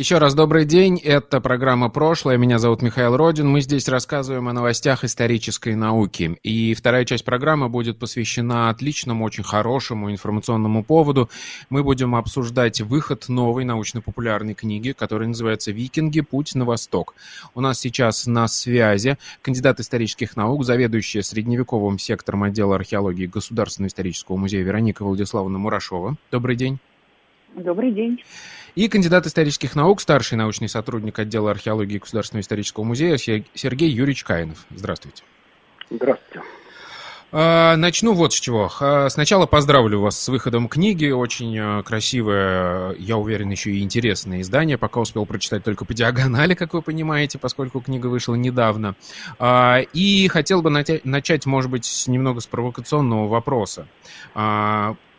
еще раз добрый день. Это программа «Прошлое». Меня зовут Михаил Родин. Мы здесь рассказываем о новостях исторической науки. И вторая часть программы будет посвящена отличному, очень хорошему информационному поводу. Мы будем обсуждать выход новой научно-популярной книги, которая называется «Викинги. Путь на восток». У нас сейчас на связи кандидат исторических наук, заведующая средневековым сектором отдела археологии Государственного исторического музея Вероника Владиславовна Мурашова. Добрый день. Добрый день. И кандидат исторических наук, старший научный сотрудник отдела археологии Государственного исторического музея Сергей Юрьевич Каинов. Здравствуйте. Здравствуйте. А, начну вот с чего. А, сначала поздравлю вас с выходом книги. Очень а, красивое, я уверен, еще и интересное издание. Пока успел прочитать только по диагонали, как вы понимаете, поскольку книга вышла недавно. И хотел бы начать, может быть, немного с провокационного вопроса.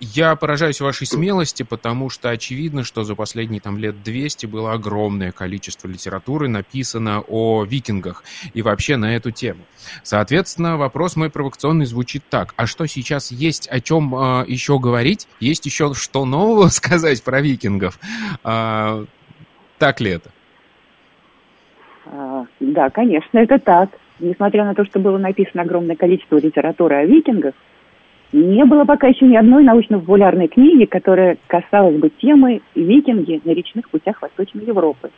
Я поражаюсь вашей смелости, потому что очевидно, что за последние там лет 200 было огромное количество литературы написано о викингах и вообще на эту тему. Соответственно, вопрос мой провокационный звучит так. А что сейчас есть о чем э, еще говорить? Есть еще что нового сказать про викингов? А, так ли это? А, да, конечно, это так. Несмотря на то, что было написано огромное количество литературы о викингах, не было пока еще ни одной научно-популярной книги, которая касалась бы темы викинги на речных путях Восточной Европы.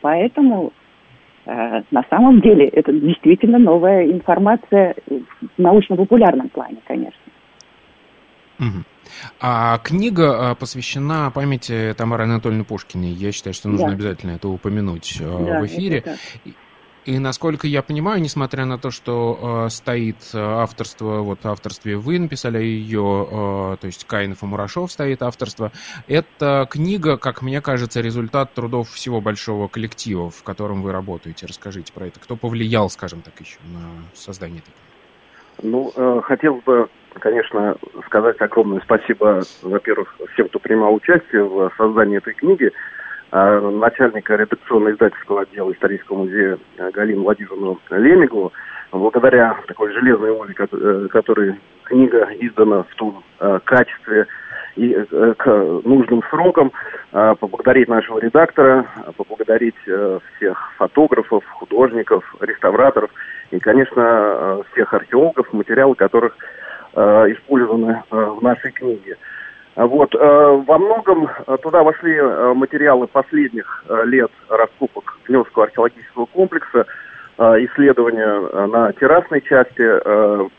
Поэтому э, на самом деле это действительно новая информация в научно-популярном плане, конечно. А книга э, посвящена памяти Тамары Анатольевны Пушкиной. Я считаю, что нужно да. обязательно это упомянуть э, да, в эфире. И насколько я понимаю, несмотря на то, что э, стоит э, авторство, вот авторстве вы написали ее, э, то есть Каинов и Мурашов стоит авторство, эта книга, как мне кажется, результат трудов всего большого коллектива, в котором вы работаете. Расскажите про это. Кто повлиял, скажем так, еще на создание этой книги? Ну, э, хотел бы, конечно, сказать огромное спасибо, во-первых, всем, кто принимал участие в создании этой книги. Начальника редакционно-издательского отдела исторического музея э, Галину Владимировну Лемигову. Благодаря такой железной воле, э, которой книга издана в том э, качестве и к нужным срокам, поблагодарить нашего редактора, поблагодарить всех фотографов, художников, реставраторов и, конечно, всех археологов, материалы которых использованы в нашей книге. Вот. Э, во многом э, туда вошли э, материалы последних лет раскопок Гневского археологического комплекса, исследования на террасной части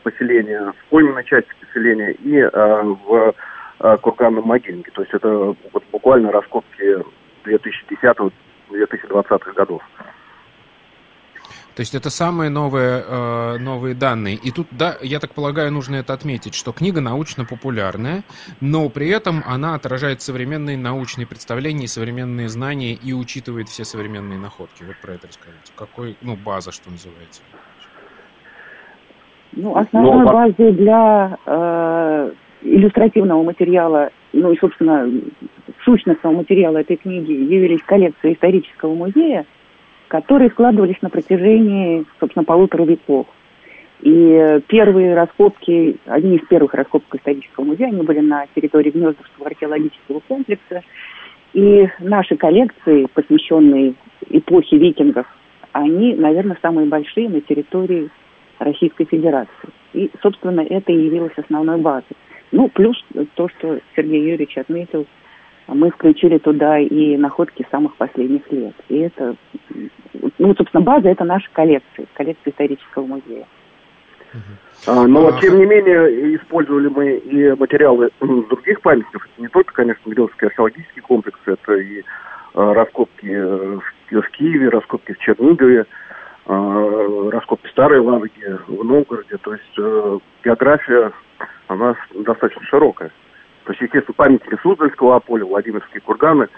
поселения, в пойменной части поселения и в курганном могильнике. То есть это вот буквально раскопки 2010-2020 годов. То есть это самые новые, э, новые данные. И тут, да, я так полагаю, нужно это отметить, что книга научно-популярная, но при этом она отражает современные научные представления, современные знания и учитывает все современные находки. Вот про это расскажите. Какой, ну, база, что называется? Ну, основной ну, базой для э, иллюстративного материала, ну и, собственно, сущностного материала этой книги явились коллекции исторического музея – которые складывались на протяжении, собственно, полутора веков. И первые раскопки, одни из первых раскопок исторического музея, они были на территории Гнездовского археологического комплекса. И наши коллекции, посвященные эпохе викингов, они, наверное, самые большие на территории Российской Федерации. И, собственно, это и явилось основной базой. Ну, плюс то, что Сергей Юрьевич отметил, мы включили туда и находки самых последних лет. И это ну, собственно, база это наши коллекции, коллекции исторического музея. А, но, а... тем не менее, использовали мы и материалы других памятников. не только, конечно, Гриловский археологический комплекс, это и а, раскопки э, в, Киеве, раскопки в Чернигове, раскопки Старой Ладоги, в Новгороде. То есть география, она достаточно широкая. То есть, естественно, памятники Суздальского поля, Владимирские курганы,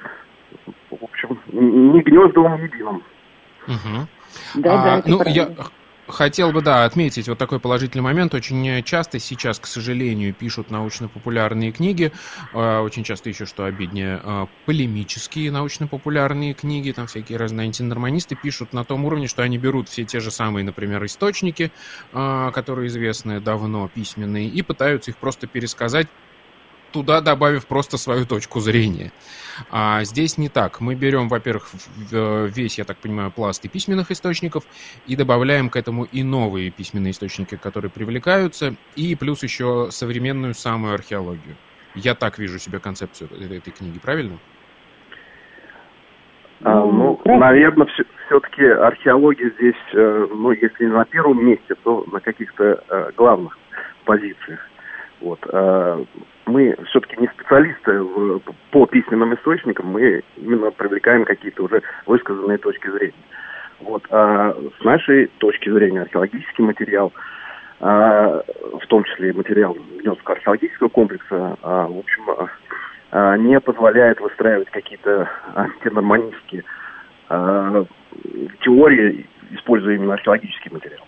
в общем, не гнездовым единым. Угу. Да, а, да, ну, я Хотел бы, да, отметить вот такой положительный момент. Очень часто сейчас, к сожалению, пишут научно-популярные книги. А, очень часто еще, что обиднее, а, полемические научно-популярные книги. Там всякие разные антинорманисты пишут на том уровне, что они берут все те же самые, например, источники, а, которые известны давно, письменные, и пытаются их просто пересказать туда добавив просто свою точку зрения. А здесь не так. Мы берем, во-первых, весь, я так понимаю, пласт и письменных источников и добавляем к этому и новые письменные источники, которые привлекаются, и плюс еще современную самую археологию. Я так вижу себе концепцию этой, этой книги, правильно? А, ну, ну наверное, все, все-таки археология здесь, э, ну, если не на первом месте, то на каких-то э, главных позициях. Вот. А, мы все-таки не специалисты в, по письменным источникам, мы именно привлекаем какие-то уже высказанные точки зрения. Вот. А с нашей точки зрения археологический материал, а, в том числе и материал Гнездского археологического комплекса, а, в общем, а, не позволяет выстраивать какие-то антинорманистские а, теории, используя именно археологический материал.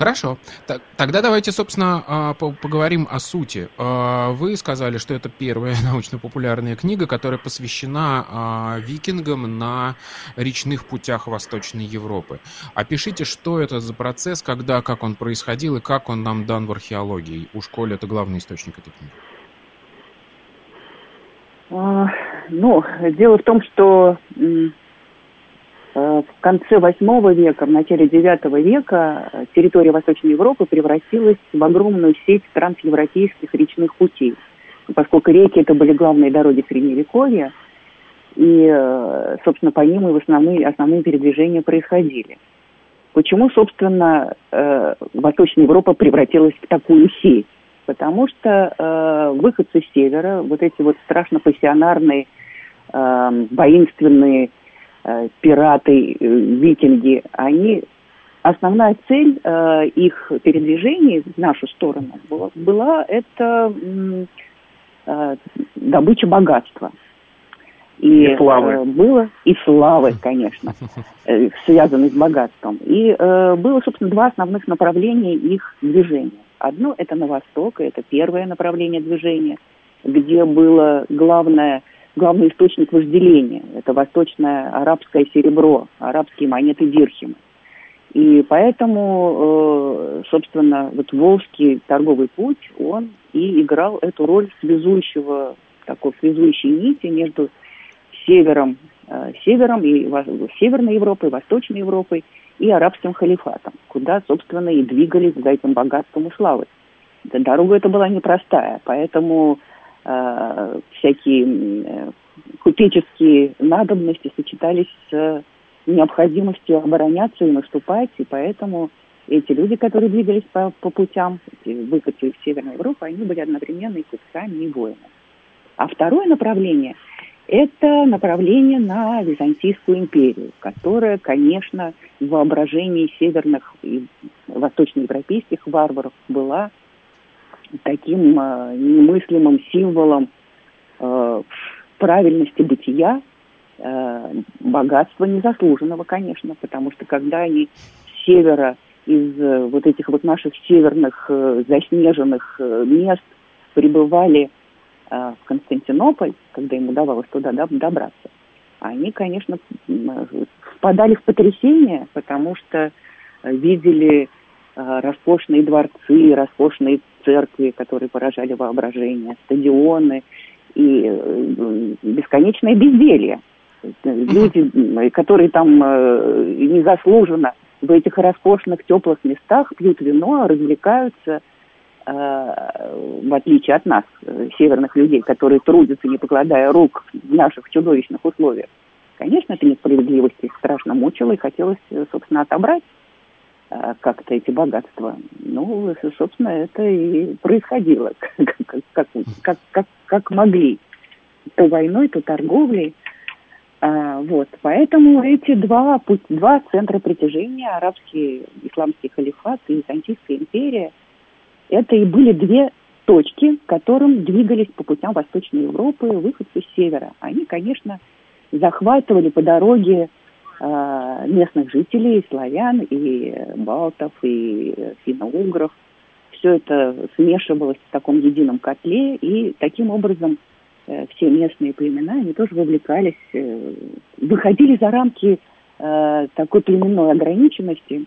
Хорошо. Тогда давайте, собственно, а, поговорим о сути. А, вы сказали, что это первая научно-популярная книга, которая посвящена а, викингам на речных путях Восточной Европы. Опишите, что это за процесс, когда, как он происходил и как он нам дан в археологии. У школе это главный источник этой книги. Ну, дело в том, что в конце восьмого века, в начале девятого века э, территория Восточной Европы превратилась в огромную сеть трансевропейских речных путей. Поскольку реки это были главные дороги Средневековья, и, э, собственно, по ним и в основные, основные передвижения происходили. Почему, собственно, Восточная Европа превратилась в такую сеть? Потому что выходцы с севера, вот эти вот страшно пассионарные, воинственные э, пираты, э, викинги, они основная цель э, их передвижений в нашу сторону была, была это э, добыча богатства. И, и славы. Э, было и славы, конечно, э, связанной с богатством. И э, было, собственно, два основных направления их движения. Одно это на восток, это первое направление движения, где было главное главный источник вожделения. Это восточное арабское серебро, арабские монеты дирхимы. И поэтому, э, собственно, вот Волжский торговый путь, он и играл эту роль связующего, такой связующей нити между севером, э, севером и Северной Европой, Восточной Европой и арабским халифатом, куда, собственно, и двигались за этим богатством и славой. Дорога эта была непростая, поэтому э, всякие э, купеческие надобности сочетались с необходимостью обороняться и наступать, и поэтому эти люди, которые двигались по, по путям, эти выходцы из Северной Европы, они были одновременно и купцами, и воинами. А второе направление – это направление на Византийскую империю, которая, конечно, в воображении северных и восточноевропейских варваров была таким э, немыслимым символом э, правильности бытия, э, богатства незаслуженного, конечно, потому что когда они с севера, из вот этих вот наших северных заснеженных мест прибывали в Константинополь, когда им удавалось туда добраться, они, конечно, впадали в потрясение, потому что видели роскошные дворцы, роскошные церкви, которые поражали воображение, стадионы и э, бесконечное безделье. Люди, которые там э, незаслуженно в этих роскошных теплых местах пьют вино, развлекаются, э, в отличие от нас, северных людей, которые трудятся, не покладая рук в наших чудовищных условиях. Конечно, эта несправедливость их страшно мучила и хотелось, собственно, отобрать как-то эти богатства. Ну, собственно, это и происходило, как, как, как, как, как могли. То войной, то торговлей. А, вот. Поэтому эти два, два центра притяжения, арабский исламский халифат и Византийская империя, это и были две точки, к которым двигались по путям Восточной Европы выходцы с севера. Они, конечно, захватывали по дороге э, местных жителей, и славян, и балтов, и финно-угров. Все это смешивалось в таком едином котле, и таким образом э, все местные племена, они тоже вовлекались, э, выходили за рамки э, такой племенной ограниченности,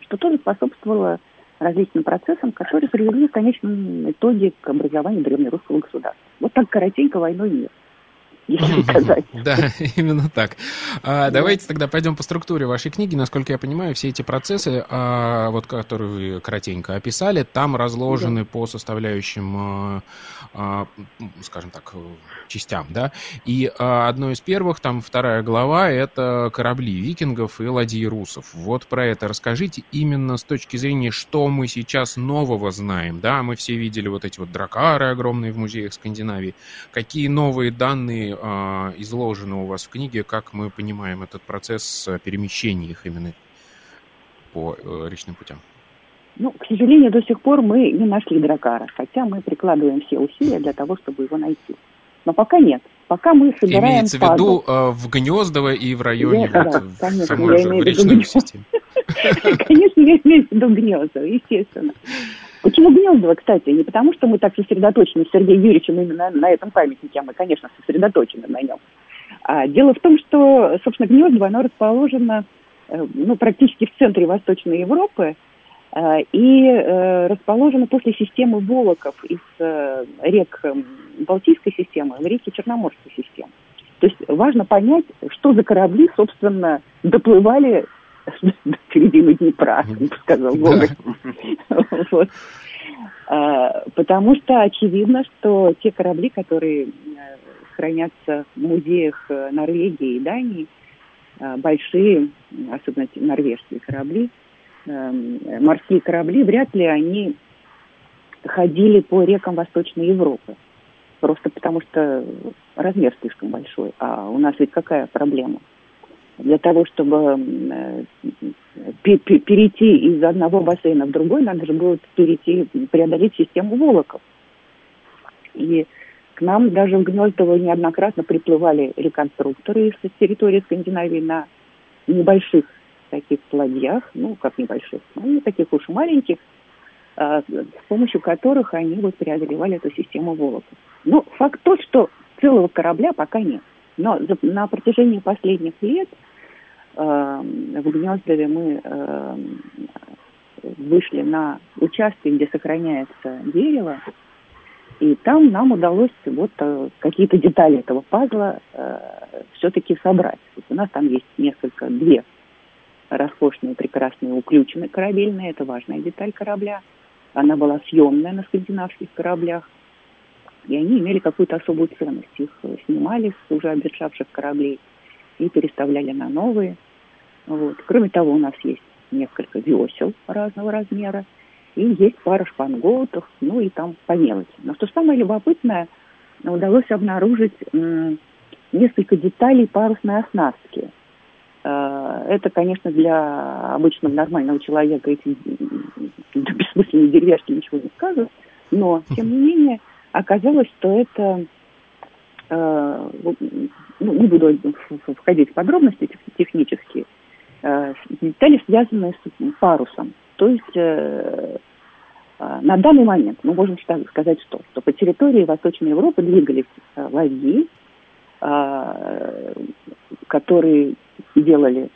что тоже способствовало различным процессам, которые привели в конечном итоге к образованию древнерусского государства. Вот так коротенько войной мир если. Да, именно так. А, давайте тогда пойдем по структуре вашей книги. Насколько я понимаю, все эти процессы, а, вот, которые вы кратенько описали, там разложены по составляющим, а, скажем так, частям, да? И одно из первых, там вторая глава, это корабли викингов и ладьи русов. Вот про это расскажите именно с точки зрения, что мы сейчас нового знаем, да? Мы все видели вот эти вот дракары огромные в музеях Скандинавии. Какие новые данные а, изложены у вас в книге, как мы понимаем этот процесс перемещения их именно по э, речным путям? Ну, к сожалению, до сих пор мы не нашли дракара, хотя мы прикладываем все усилия для того, чтобы его найти. Но пока нет. Пока мы собираем Имеется в виду э, в Гнездово и в районе я, вот, да, конечно, самой я же, в речной системе. Конечно, я имею в виду Гнездово, естественно. Почему Гнездово, кстати? Не потому, что мы так сосредоточены с Сергеем Юрьевичем именно на этом памятнике, а мы, конечно, сосредоточены на нем. А дело в том, что, собственно, Гнездово, оно расположено э, ну, практически в центре Восточной Европы э, и э, расположено после системы Волоков из рек Балтийской системы в реки Черноморской системы. То есть важно понять, что за корабли, собственно, доплывали до середины Днепра, сказал Гоголь. Вот. А, потому что очевидно, что те корабли, которые э, хранятся в музеях э, Норвегии и Дании, э, большие, особенно норвежские корабли, морские корабли, вряд ли они ходили по рекам Восточной Европы. Просто потому что размер слишком большой. А у нас ведь какая проблема? Для того, чтобы э, перейти из одного бассейна в другой, надо же было перейти, преодолеть систему волоков. И к нам даже в Гнездово неоднократно приплывали реконструкторы из территории Скандинавии на небольших таких ладьях, ну, как небольших, но не таких уж маленьких, а, с помощью которых они вот преодолевали эту систему волоков. Но факт тот, что целого корабля пока нет. Но на протяжении последних лет в Гнездове мы эм, вышли на участки, где сохраняется дерево, и там нам удалось вот э, какие-то детали этого пазла э, все-таки собрать. у нас там есть несколько, две роскошные, прекрасные уключены корабельные, это важная деталь корабля. Она была съемная на скандинавских кораблях, и они имели какую-то особую ценность. Их снимали с уже обветшавших кораблей и переставляли на новые – вот. Кроме того, у нас есть несколько весел разного размера, и есть пара шпангоутов, ну и там по мелочи. Но что самое любопытное, удалось обнаружить несколько деталей парусной оснастки. Э, это, конечно, для обычного нормального человека эти бессмысленные деревяшки ничего не скажут, но, тем не менее, оказалось, что это э, ну, не буду входить в подробности технические, детали, связанные с парусом. То есть э, э, на данный момент мы можем сказать, что, что по территории Восточной Европы двигались ладьи, которые делали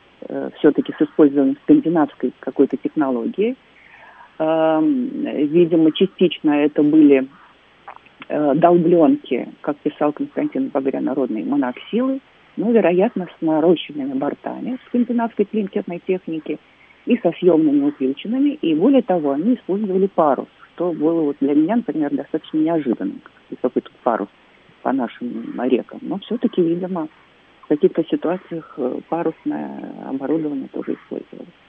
все-таки с использованием скандинавской какой-то технологии. Видимо, частично это были долбленки, как писал Константин Багря, народные моноксилы, ну, вероятно, с нарощенными бортами скандинавской клинкерной техники и со съемными уключенными. И более того, они использовали парус, что было вот для меня, например, достаточно неожиданным, какой тут парус по нашим рекам. Но все-таки, видимо, в каких-то ситуациях э, парусное оборудование тоже использовалось.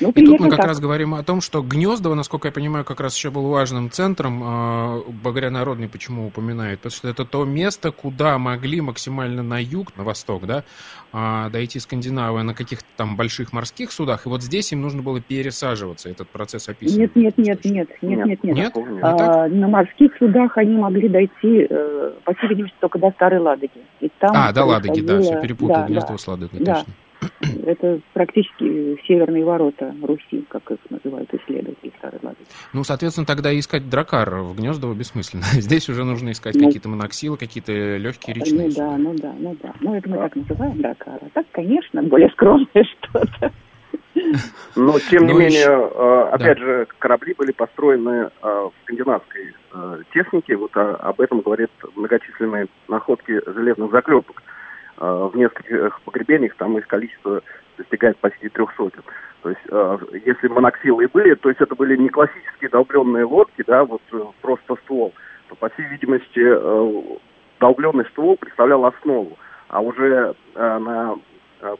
Ну, и тут мы как так. раз говорим о том, что Гнездово, насколько я понимаю, как раз еще был важным центром, э, Багря Народный почему упоминает, потому что это то место, куда могли максимально на юг, на восток, да, э, дойти Скандинавы на каких-то там больших морских судах, и вот здесь им нужно было пересаживаться, этот процесс описан. Нет, нет, нет, нет, нет, нет, нет. нет? А, на морских судах они могли дойти, э, по всей видимости, только до Старой Ладоги. И там а, до Ладоги, да, все перепутал, да, Гнездово да, с Ладогой, да. точно. Это практически северные ворота Руси, как их называют исследователи Старой Ладоги. Ну, соответственно, тогда искать дракар в Гнездово бессмысленно. Здесь уже нужно искать ну, какие-то моноксилы, какие-то легкие речные. Ну да, ну да, ну да. Ну, это мы так называем дракар. А так, конечно, более скромное что-то. Но, тем не менее, э, опять же, корабли были построены э, в скандинавской э, технике. Вот об этом говорят многочисленные находки железных заклепок. В нескольких погребениях там их количество достигает почти трех сотен. То есть, если моноксилы были, то есть это были не классические долбленные лодки, да, вот просто ствол, то, по всей видимости, долбленный ствол представлял основу. А уже на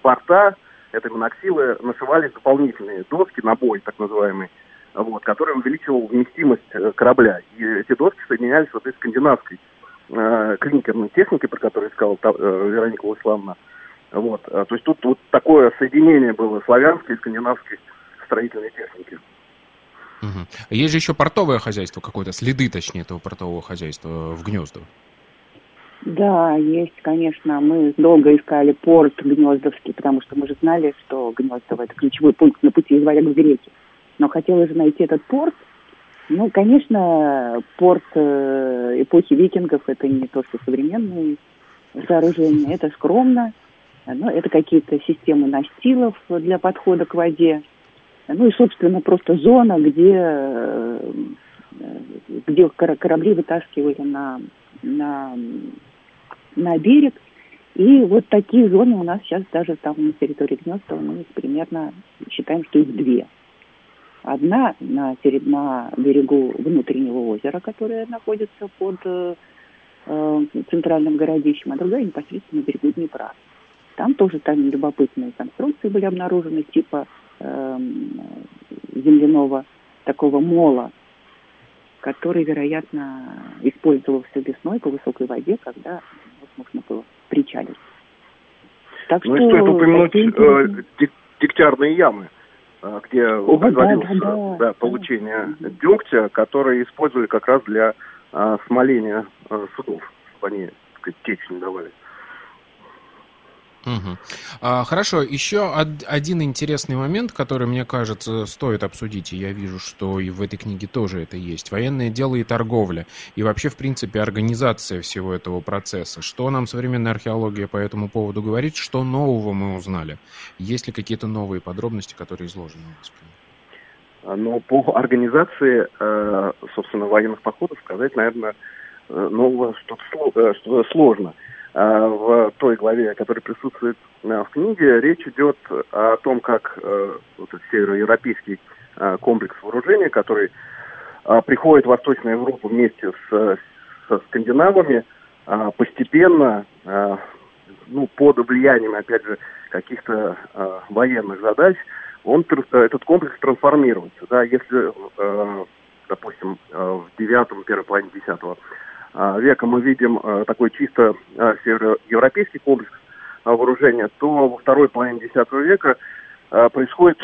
борта этой моноксилы нашивались дополнительные доски на бой, так называемые, вот, который увеличивал вместимость э, корабля. И эти доски соединялись вот этой скандинавской э, клинкерной техникой, про которую сказала э, Вероника Владиславовна. Вот. А, то есть тут вот такое соединение было славянской и скандинавской строительной техники. Угу. Есть же еще портовое хозяйство какое-то, следы, точнее, этого портового хозяйства в Гнездово. Да, есть, конечно. Мы долго искали порт Гнездовский, потому что мы же знали, что Гнездово – это ключевой пункт на пути из Варяг в Греки. Но хотелось же найти этот порт. Ну, конечно, порт э, эпохи викингов – это не то, что современные сооружения, это скромно. Но это какие-то системы настилов для подхода к воде. Ну и, собственно, просто зона, где, э, где корабли вытаскивали на, на на берег. И вот такие зоны у нас сейчас даже там на территории Гнездова мы примерно считаем, что их две. Одна на, на берегу внутреннего озера, которое находится под э, э, центральным городищем, а другая непосредственно на берегу Днепра. Там тоже там любопытные конструкции были обнаружены, типа э, земляного такого мола, который, вероятно, использовался весной по высокой воде, когда можно было причалить. Так ну, что, стоит упомянуть э, дегтярные ямы, где О, производился да, да, да, получение да. дегтя, которые использовали как раз для э, смоления э, судов, чтобы они так сказать, течь не давали. Угу. А, хорошо, еще од- один интересный момент, который, мне кажется, стоит обсудить, и я вижу, что и в этой книге тоже это есть. Военное дело и торговля, и вообще, в принципе, организация всего этого процесса. Что нам современная археология по этому поводу говорит, что нового мы узнали? Есть ли какие-то новые подробности, которые изложены у вас? А, ну, по организации, э, собственно, военных походов сказать, наверное, э, нового что-то э, сложно. А, в той главе, которая присутствует а, в книге, речь идет о том, как э, североевропейский комплекс вооружения, который приходит в Восточную Европу вместе с, со скандинавами, постепенно, ну, под влиянием, опять же, каких-то военных задач, он, этот комплекс трансформируется. Да, если, допустим, в девятом, первой половине десятого века мы видим а, такой чисто а, североевропейский комплекс вооружения, то во второй половине X века происходит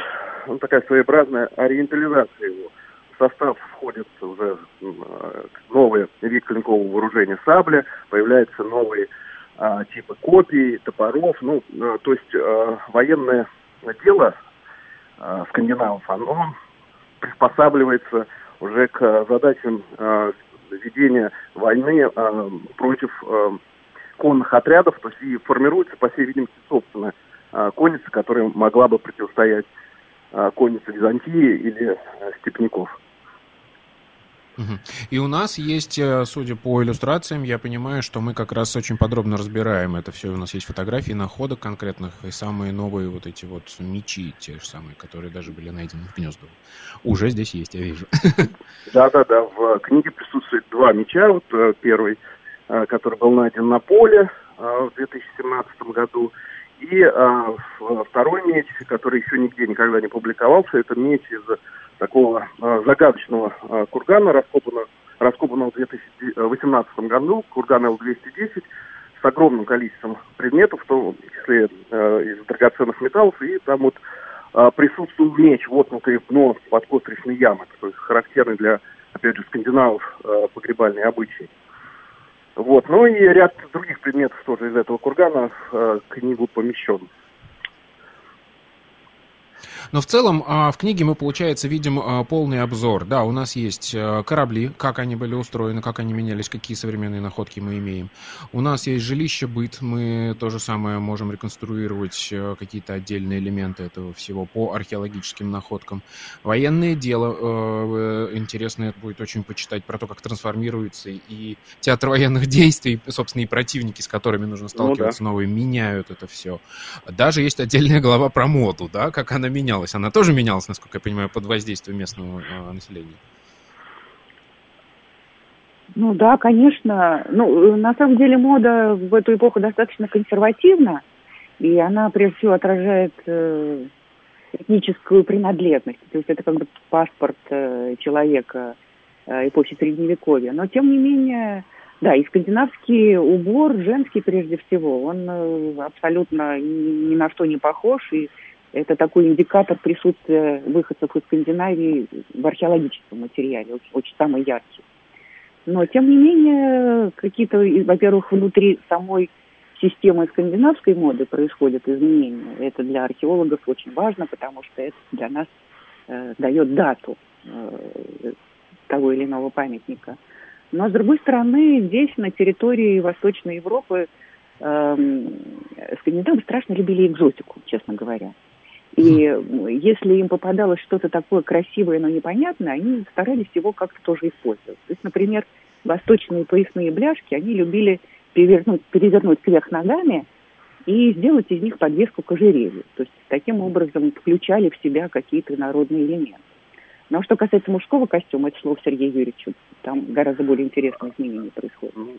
ну, такая своеобразная ориентализация его. В состав входит уже новый вид клинкового вооружения сабля, появляются новые типы копий, топоров. Ну, то есть военное дело скандинавов, оно приспосабливается уже к задачам ведения войны э, против э, конных отрядов, то есть и формируется, по всей видимости, собственная э, конница, которая могла бы противостоять э, коннице Византии или э, степняков. И у нас есть, э, судя по иллюстрациям, я понимаю, что мы как раз очень подробно разбираем это все. У нас есть фотографии находок конкретных и самые новые вот эти вот мечи, те же самые, которые даже были найдены в Гнездово. Уже здесь есть, я вижу. Да-да-да, в книге присутствует два меча. Вот э, первый, э, который был найден на поле в 2017 году, И второй меч, который еще нигде никогда не публиковался, это меч из такого э, загадочного э, кургана, раскопанного, раскопанного в 2018 году, курган Л-210, с огромным количеством предметов, в том числе э, из драгоценных металлов, и там вот присутствует меч, воткнутый в дно под костричной ямы, такой характерный для, опять же, скандинавов погребальный обычай. Вот. Ну и ряд других предметов тоже из этого кургана в книгу помещен. Но в целом а, в книге мы, получается, видим а, полный обзор. Да, у нас есть а, корабли, как они были устроены, как они менялись, какие современные находки мы имеем. У нас есть жилище, быт, мы то же самое можем реконструировать какие-то отдельные элементы этого всего по археологическим находкам. Военное дело, интересно это будет очень почитать про то, как трансформируется и театр военных действий, собственно, и противники, с которыми нужно сталкиваться ну, да. новые, меняют это все. Даже есть отдельная глава про моду, да, как она менялась? Она тоже менялась, насколько я понимаю, под воздействием местного э, населения? Ну да, конечно. Ну, на самом деле мода в эту эпоху достаточно консервативна, и она прежде всего отражает э, этническую принадлежность. То есть это как бы паспорт э, человека э, эпохи Средневековья. Но тем не менее, да, и скандинавский убор, женский прежде всего, он э, абсолютно ни, ни на что не похож, и это такой индикатор присутствия выходцев из Скандинавии в археологическом материале, очень, очень самый яркий. Но, тем не менее, какие-то, во-первых, внутри самой системы скандинавской моды происходят изменения. Это для археологов очень важно, потому что это для нас э, дает дату э, того или иного памятника. Но, с другой стороны, здесь, на территории Восточной Европы, э, скандинавы страшно любили экзотику, честно говоря. И если им попадалось что-то такое красивое, но непонятное, они старались его как-то тоже использовать. То есть, например, восточные поясные бляшки они любили перевернуть, перевернуть кверх ногами и сделать из них подвеску к ожерелью. То есть таким образом включали в себя какие-то народные элементы. Но что касается мужского костюма, это слово Сергею Юрьевичу. Там гораздо более интересные изменения происходят. Ну,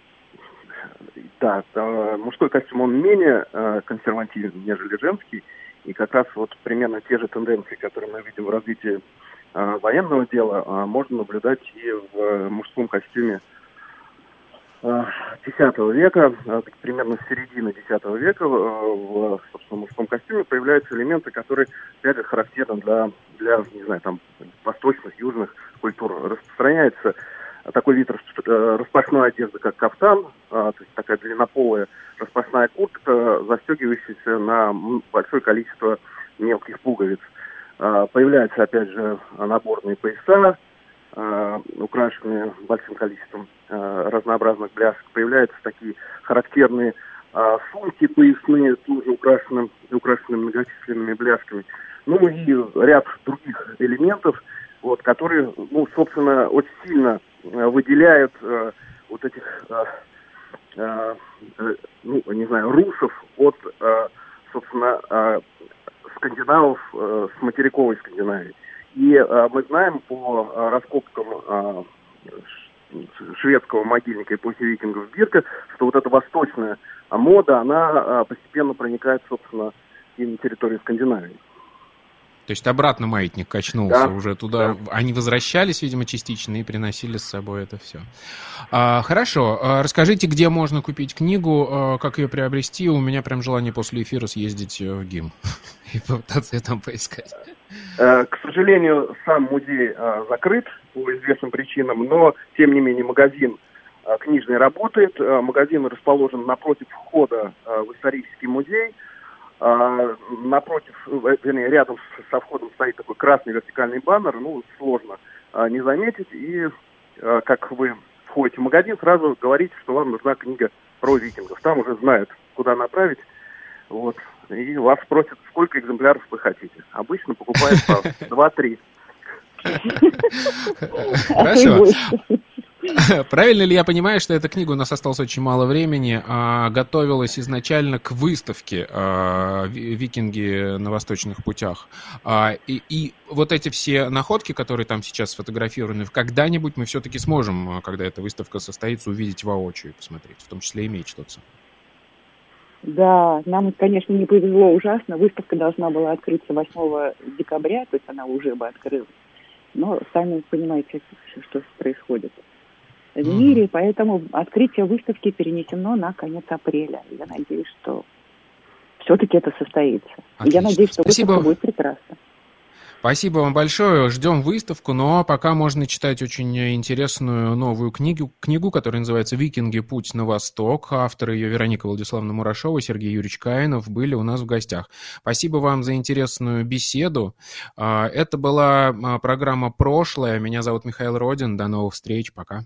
да, мужской костюм, он менее э, консервативен, нежели женский. И как раз вот примерно те же тенденции, которые мы видим в развитии э, военного дела, э, можно наблюдать и в э, мужском костюме X века, примерно с середины X века в собственно, мужском костюме появляются элементы, которые, опять же, характерны для, для, не знаю, там, восточных, южных культур. Распространяется такой вид распашной одежды, как кафтан, то есть такая длиннополая распашная куртка, застегивающаяся на большое количество мелких пуговиц. А, появляются, опять же, наборные пояса, а, украшенные большим количеством а, разнообразных бляшек. Появляются такие характерные сумки поясные, тоже украшенные, украшенные многочисленными бляшками. Ну и ряд других элементов, вот, которые, ну, собственно, очень сильно выделяют вот этих Э, э, ну, не знаю, русов от, э, собственно, скандинавов с материковой Скандинавии. И мы знаем по раскопкам шведского могильника эпохи викингов Бирка, что вот эта восточная мода, она постепенно проникает, собственно, и на территорию Скандинавии. То есть обратно маятник качнулся да, уже туда. Да. Они возвращались, видимо, частично и приносили с собой это все. А, хорошо. А, расскажите, где можно купить книгу, а, как ее приобрести. У меня прям желание после эфира съездить э, в ГИМ и попытаться ее там поискать. Э, к сожалению, сам музей э, закрыт по известным причинам, но, тем не менее, магазин книжный работает. Магазин расположен напротив входа в исторический музей – а, напротив, э, вернее, рядом со входом стоит такой красный вертикальный баннер, ну, сложно а, не заметить. И а, как вы входите в магазин, сразу говорите, что вам нужна книга про викингов. Там уже знают, куда направить. Вот. И вас спросят, сколько экземпляров вы хотите. Обычно покупают по 2-3. Хорошо. Правильно ли я понимаю, что эта книга у нас осталось очень мало времени, а готовилась изначально к выставке а, «Викинги на восточных путях». А, и, и вот эти все находки, которые там сейчас сфотографированы, когда-нибудь мы все-таки сможем, а, когда эта выставка состоится, увидеть воочию и посмотреть, в том числе и меч тот самый. Да, нам, конечно, не повезло ужасно. Выставка должна была открыться 8 декабря, то есть она уже бы открылась. Но сами понимаете, что происходит в мире, поэтому открытие выставки перенесено на конец апреля. Я надеюсь, что все-таки это состоится. Отлично. Я надеюсь, что Спасибо. выставка будет прекрасна. Спасибо вам большое. Ждем выставку. Ну а пока можно читать очень интересную новую книгу, книгу, которая называется «Викинги. Путь на восток». Авторы ее Вероника Владиславовна Мурашова, Сергей Юрьевич Каинов были у нас в гостях. Спасибо вам за интересную беседу. А, это была а, программа «Прошлое». Меня зовут Михаил Родин. До новых встреч. Пока.